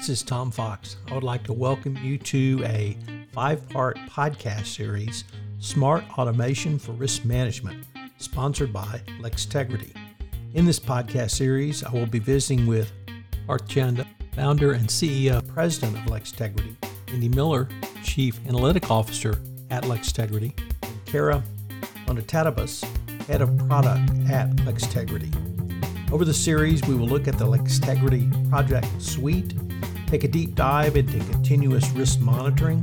This is Tom Fox. I would like to welcome you to a five part podcast series, Smart Automation for Risk Management, sponsored by LexTegrity. In this podcast series, I will be visiting with Parth Chanda, founder and CEO, president of LexTegrity, Andy Miller, chief analytic officer at LexTegrity, and Kara Bonitatibus, head of product at LexTegrity. Over the series, we will look at the LexTegrity project suite Take a deep dive into continuous risk monitoring,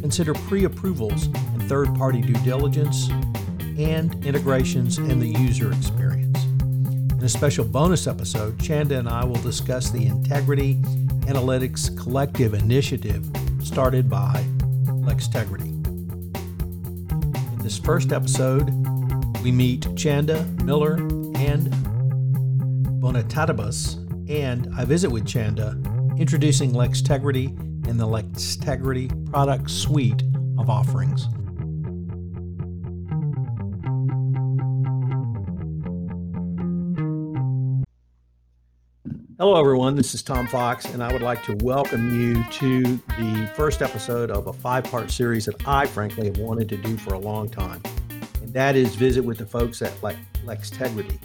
consider pre approvals and third party due diligence, and integrations and the user experience. In a special bonus episode, Chanda and I will discuss the Integrity Analytics Collective initiative started by LexTegrity. In this first episode, we meet Chanda, Miller, and Bonitatibus, and I visit with Chanda introducing LexTegrity and the LexTegrity product suite of offerings. Hello, everyone. This is Tom Fox, and I would like to welcome you to the first episode of a five part series that I, frankly, have wanted to do for a long time. And that is visit with the folks at Lex- LexTegrity.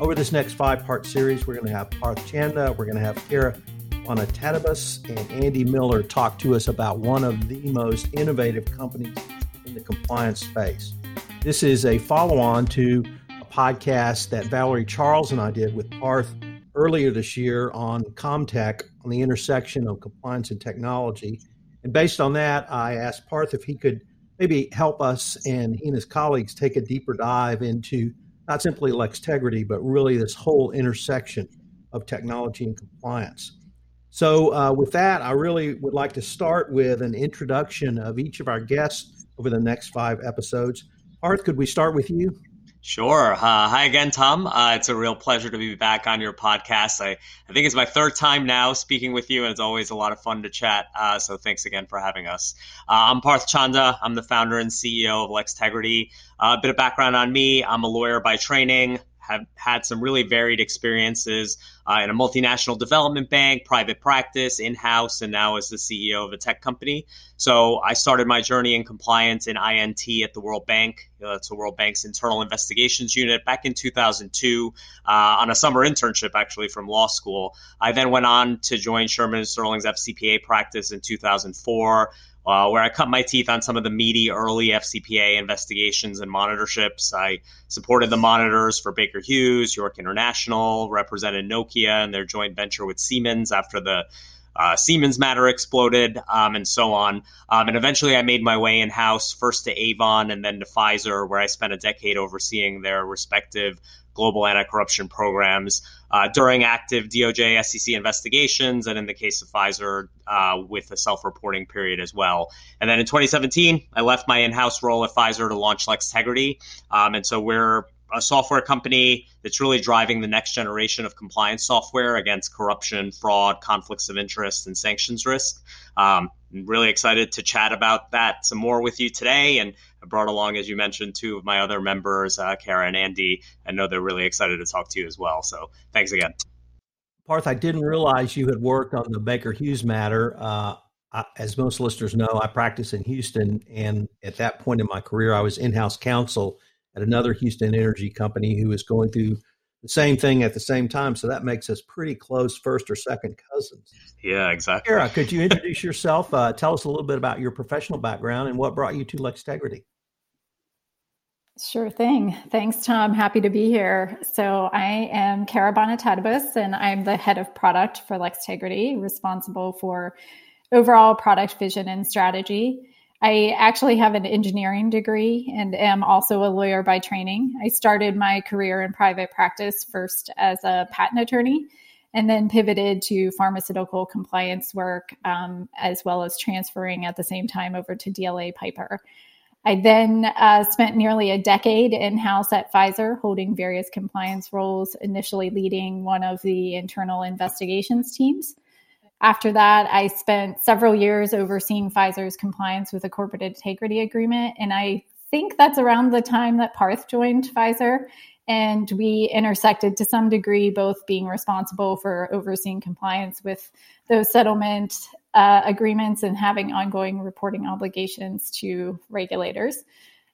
Over this next five part series, we're going to have Parth Chanda, we're going to have Kara Bonitatibus and Andy Miller talk to us about one of the most innovative companies in the compliance space. This is a follow on to a podcast that Valerie Charles and I did with Parth earlier this year on Comtech on the intersection of compliance and technology. And based on that, I asked Parth if he could maybe help us and he and his colleagues take a deeper dive into not simply LexTegrity, but really this whole intersection of technology and compliance. So, uh, with that, I really would like to start with an introduction of each of our guests over the next five episodes. Parth, could we start with you? Sure. Uh, hi again, Tom. Uh, it's a real pleasure to be back on your podcast. I, I think it's my third time now speaking with you, and it's always a lot of fun to chat. Uh, so thanks again for having us. Uh, I'm Parth Chanda. I'm the founder and CEO of LexTegrity. Uh, a bit of background on me I'm a lawyer by training, have had some really varied experiences uh, in a multinational development bank, private practice, in house, and now as the CEO of a tech company. So I started my journey in compliance in INT at the World Bank. That's the World Bank's internal investigations unit back in 2002 uh, on a summer internship, actually, from law school. I then went on to join Shearman Sterling's FCPA practice in 2004 uh, where I cut my teeth on some of the meaty early FCPA investigations and monitorships. I supported the monitors for Baker Hughes, York International, represented Nokia and their joint venture with Siemens after the uh, Siemens matter exploded, um, and so on. Um, and eventually I made my way in house, first to Avon and then to Pfizer, where I spent a decade overseeing their respective global anti corruption programs uh, during active DOJ SEC investigations, and in the case of Pfizer, uh, with a self reporting period as well. And then in 2017, I left my in house role at Pfizer to launch LexTegrity. Um, and so we're a software company that's really driving the next generation of compliance software against corruption, fraud, conflicts of interest, and sanctions risk. Um, I'm really excited to chat about that some more with you today. And I brought along, as you mentioned, two of my other members, uh, Kara and Andy. I know they're really excited to talk to you as well. So thanks again. Parth, I didn't realize you had worked on the Baker Hughes matter. Uh, I, as most listeners know, I practice in Houston. And at that point in my career, I was in house counsel at another Houston energy company who was going through the same thing at the same time. So that makes us pretty close first or second cousins. Yeah, exactly. Kara, could you introduce yourself? Uh, tell us a little bit about your professional background and what brought you to LexTegrity. Sure thing. Thanks, Tom. Happy to be here. So I am Kara Bonitatibus, and I'm the head of product for LexTegrity, responsible for overall product vision and strategy. I actually have an engineering degree and am also a lawyer by training. I started my career in private practice first as a patent attorney and then pivoted to pharmaceutical compliance work, um, as well as transferring at the same time over to DLA Piper. I then uh, spent nearly a decade in house at Pfizer, holding various compliance roles, initially leading one of the internal investigations teams. After that, I spent several years overseeing Pfizer's compliance with the corporate integrity agreement. And I think that's around the time that Parth joined Pfizer. And we intersected to some degree, both being responsible for overseeing compliance with those settlement uh, agreements and having ongoing reporting obligations to regulators.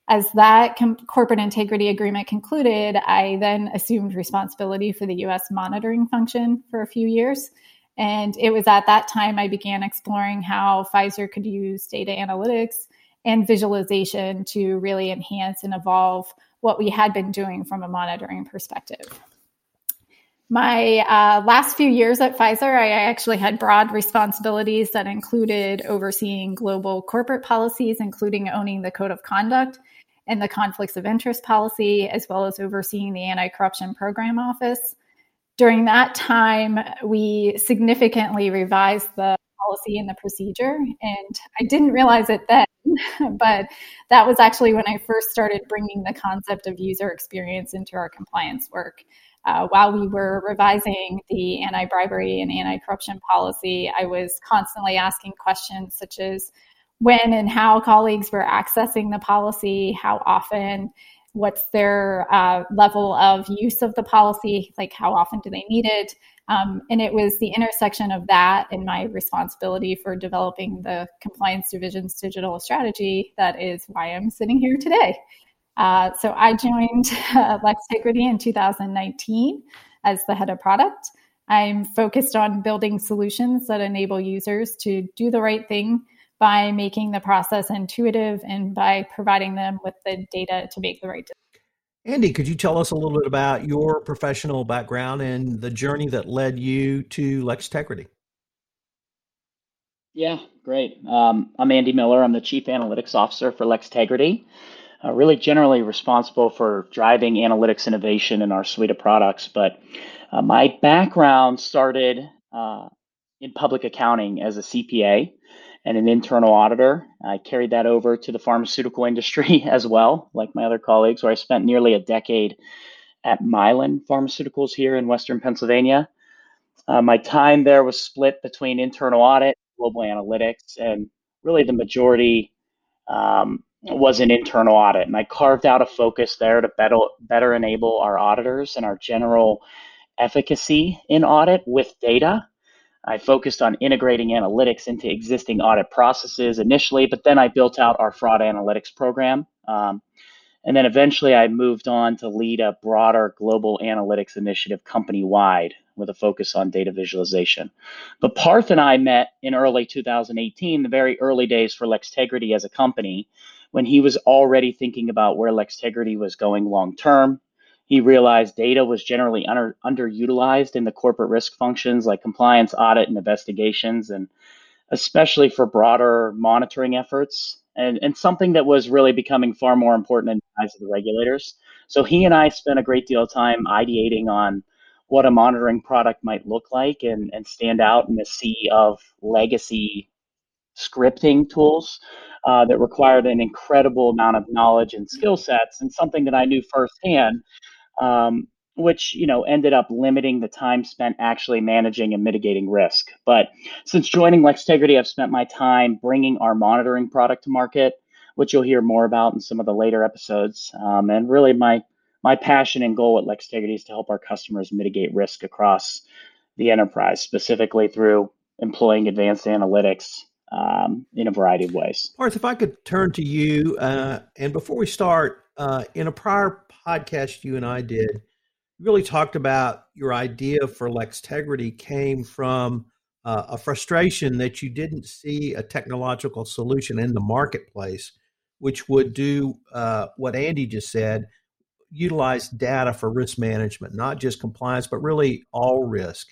As that com- corporate integrity agreement concluded, I then assumed responsibility for the US monitoring function for a few years. And it was at that time I began exploring how Pfizer could use data analytics and visualization to really enhance and evolve what we had been doing from a monitoring perspective. My uh, last few years at Pfizer, I actually had broad responsibilities that included overseeing global corporate policies, including owning the code of conduct and the conflicts of interest policy, as well as overseeing the anti corruption program office. During that time, we significantly revised the policy and the procedure. And I didn't realize it then, but that was actually when I first started bringing the concept of user experience into our compliance work. Uh, while we were revising the anti bribery and anti corruption policy, I was constantly asking questions such as when and how colleagues were accessing the policy, how often, what's their uh, level of use of the policy, like how often do they need it, um, and it was the intersection of that and my responsibility for developing the compliance division's digital strategy that is why I'm sitting here today. Uh, so I joined uh, LexTegrity in 2019 as the head of product. I'm focused on building solutions that enable users to do the right thing by making the process intuitive and by providing them with the data to make the right decision. Andy, could you tell us a little bit about your professional background and the journey that led you to LexTegrity? Yeah, great. Um, I'm Andy Miller. I'm the Chief Analytics Officer for LexTegrity, uh, really generally responsible for driving analytics innovation in our suite of products. But uh, my background started uh, in public accounting as a CPA and an internal auditor. I carried that over to the pharmaceutical industry as well, like my other colleagues, where I spent nearly a decade at Mylan Pharmaceuticals here in Western Pennsylvania. Uh, my time there was split between internal audit, global analytics, and really the majority um, was an internal audit. And I carved out a focus there to better, better enable our auditors and our general efficacy in audit with data I focused on integrating analytics into existing audit processes initially, but then I built out our fraud analytics program. Um, and then eventually I moved on to lead a broader global analytics initiative company wide with a focus on data visualization. But Parth and I met in early 2018, the very early days for LexTegrity as a company, when he was already thinking about where LexTegrity was going long term he realized data was generally under, underutilized in the corporate risk functions like compliance, audit, and investigations, and especially for broader monitoring efforts, and, and something that was really becoming far more important in the eyes of the regulators. So he and I spent a great deal of time ideating on what a monitoring product might look like and, and stand out in the sea of legacy scripting tools uh, that required an incredible amount of knowledge and skill sets, and something that I knew firsthand um, which you know ended up limiting the time spent actually managing and mitigating risk. But since joining LexTegrity, I've spent my time bringing our monitoring product to market, which you'll hear more about in some of the later episodes. Um, and really, my my passion and goal at LexTegrity is to help our customers mitigate risk across the enterprise, specifically through employing advanced analytics um, in a variety of ways. Parth, if I could turn to you, uh, and before we start, uh, in a prior podcast you and I did, really talked about your idea for LexTegrity came from uh, a frustration that you didn't see a technological solution in the marketplace, which would do uh, what Andy just said, utilize data for risk management, not just compliance, but really all risk.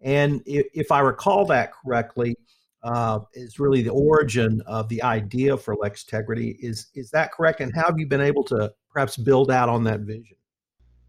And if, if I recall that correctly, uh, is really the origin of the idea for LexTegrity. Is is that correct? And how have you been able to perhaps build out on that vision?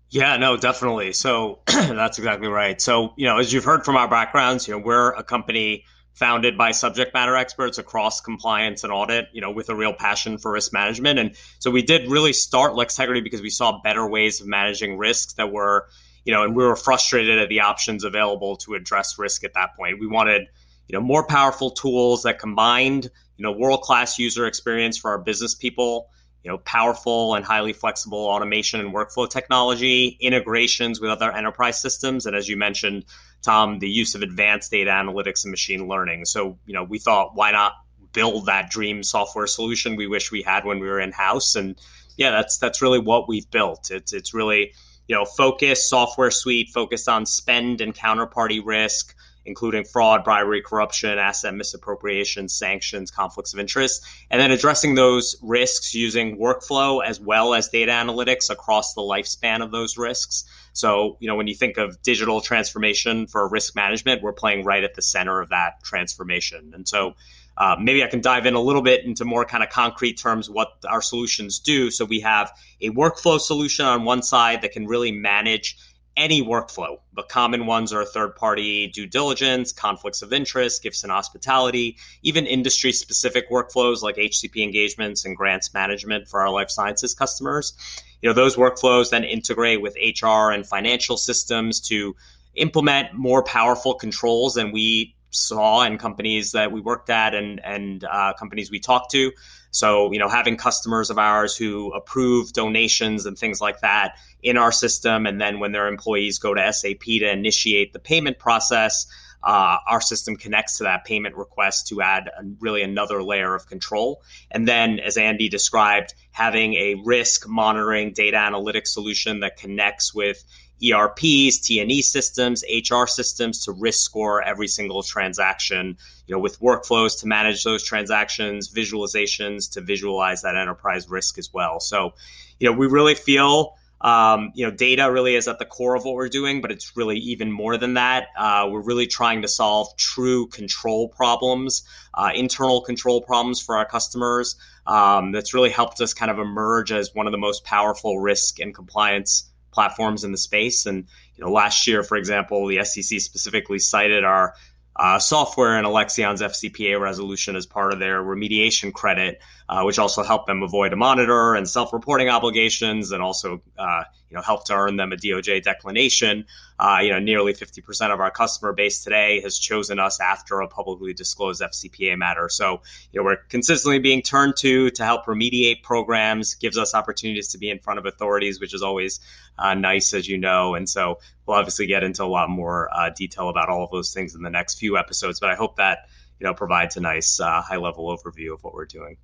Yeah, no, definitely. So that's exactly right. So you know, as you've heard from our backgrounds, you know, we're a company founded by subject matter experts across compliance and audit, you know, with a real passion for risk management. And so we did really start LexTegrity because we saw better ways of managing risks that were, you know, and we were frustrated at the options available to address risk at that point. We wanted you know, more powerful tools that combined, you know, world-class user experience for our business people, you know, powerful and highly flexible automation and workflow technology, integrations with other enterprise systems, and as you mentioned, Tom, the use of advanced data analytics and machine learning. So, you know, we thought, why not build that dream software solution we wish we had when we were in house? And yeah, that's that's really what we've built. It's it's really you know focused software suite focused on spend and counterparty risk including fraud, bribery, corruption, asset misappropriation, sanctions, conflicts of interest, and then addressing those risks using workflow as well as data analytics across the lifespan of those risks. So, you know, when you think of digital transformation for risk management, we're playing right at the center of that transformation. And so, uh, maybe I can dive in a little bit into more kind of concrete terms what our solutions do. So we have a workflow solution on one side that can really manage any workflow. The common ones are third party due diligence, conflicts of interest, gifts and hospitality, even industry specific workflows like HCP engagements and grants management for our life sciences customers. You know, those workflows then integrate with HR and financial systems to implement more powerful controls than we saw in companies that we worked at and, and uh, companies we talked to. So, you know, having customers of ours who approve donations and things like that in our system, and then when their employees go to SAP to initiate the payment process, uh, our system connects to that payment request to add a, really another layer of control. And then, as Andy described, having a risk monitoring data analytics solution that connects with ERPs, T&E systems, HR systems to risk score every single transaction, you know, with workflows to manage those transactions, visualizations to visualize that enterprise risk as well. So, you know, we really feel um, you know, data really is at the core of what we're doing, but it's really even more than that. Uh, we're really trying to solve true control problems, uh, internal control problems for our customers. Um, that's really helped us kind of emerge as one of the most powerful risk and compliance platforms in the space. And you know, last year, for example, the SEC specifically cited our uh, software and Alexion's FCPA resolution as part of their remediation credit, uh, which also helped them avoid a monitor and self-reporting obligations, and also uh, you know helped to earn them a DOJ declination. Uh, you know, nearly 50% of our customer base today has chosen us after a publicly disclosed FCPA matter. So you know we're consistently being turned to to help remediate programs, gives us opportunities to be in front of authorities, which is always uh, nice, as you know. And so we'll obviously get into a lot more uh, detail about all of those things in the next few episodes. But I hope that you know provides a nice uh, high level overview of what we're doing.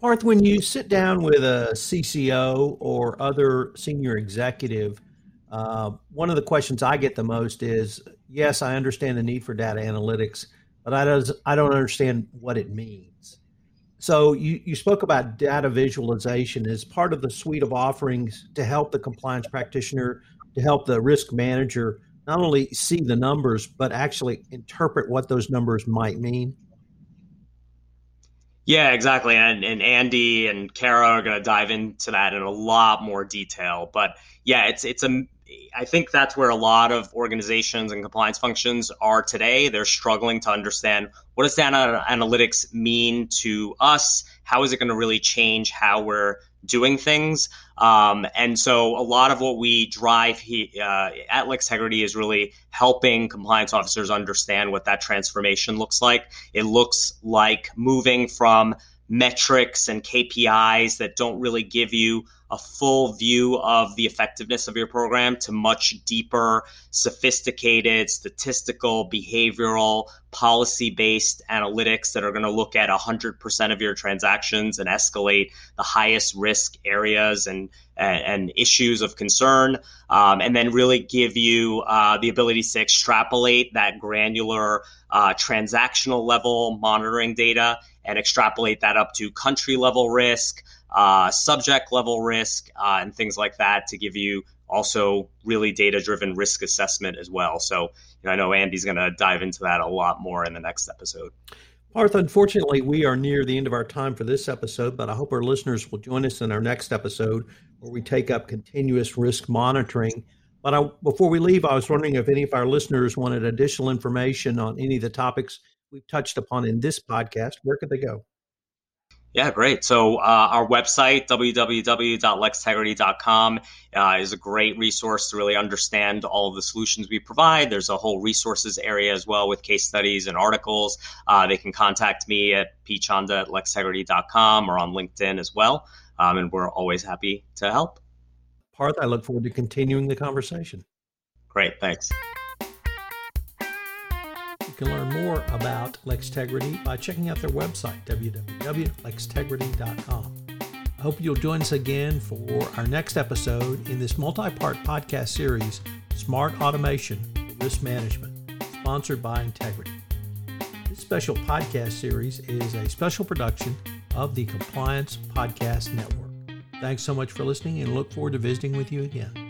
Parth, when you sit down with a CCO or other senior executive, uh, one of the questions I get the most is, yes, I understand the need for data analytics, but I, does, I don't understand what it means. So you, you spoke about data visualization as part of the suite of offerings to help the compliance practitioner, to help the risk manager not only see the numbers, but actually interpret what those numbers might mean. Yeah, exactly. And, and Andy and Kara are going to dive into that in a lot more detail. But yeah, it's it's a I think that's where a lot of organizations and compliance functions are today. They're struggling to understand what does data analytics mean to us? How is it going to really change how we're doing things? Um, and so a lot of what we drive he, uh, at Lextegrity is really helping compliance officers understand what that transformation looks like. It looks like moving from metrics and KPIs that don't really give you a full view of the effectiveness of your program to much deeper, sophisticated, statistical, behavioral, policy based analytics that are going to look at 100% of your transactions and escalate the highest risk areas and, and, and issues of concern, um, and then really give you uh, the ability to extrapolate that granular uh, transactional level monitoring data and extrapolate that up to country level risk uh, subject level risk, uh, and things like that to give you also really data driven risk assessment as well. So, you know, I know Andy's going to dive into that a lot more in the next episode. Parth, unfortunately, we are near the end of our time for this episode, but I hope our listeners will join us in our next episode where we take up continuous risk monitoring. But I, before we leave, I was wondering if any of our listeners wanted additional information on any of the topics we've touched upon in this podcast. Where could they go? Yeah, great. So uh, our website, www.lextegrity.com, uh, is a great resource to really understand all of the solutions we provide. There's a whole resources area as well with case studies and articles. Uh, they can contact me at pchanda at lextegrity.com or on LinkedIn as well. um, and we're always happy to help. Parth, I look forward to continuing the conversation. Great, thanks. Can learn more about LexTegrity by checking out their website, www.lextegrity.com. I hope you'll join us again for our next episode in this multi part podcast series, Smart Automation Risk Management, sponsored by Integrity. This special podcast series is a special production of the Compliance Podcast Network. Thanks so much for listening and look forward to visiting with you again.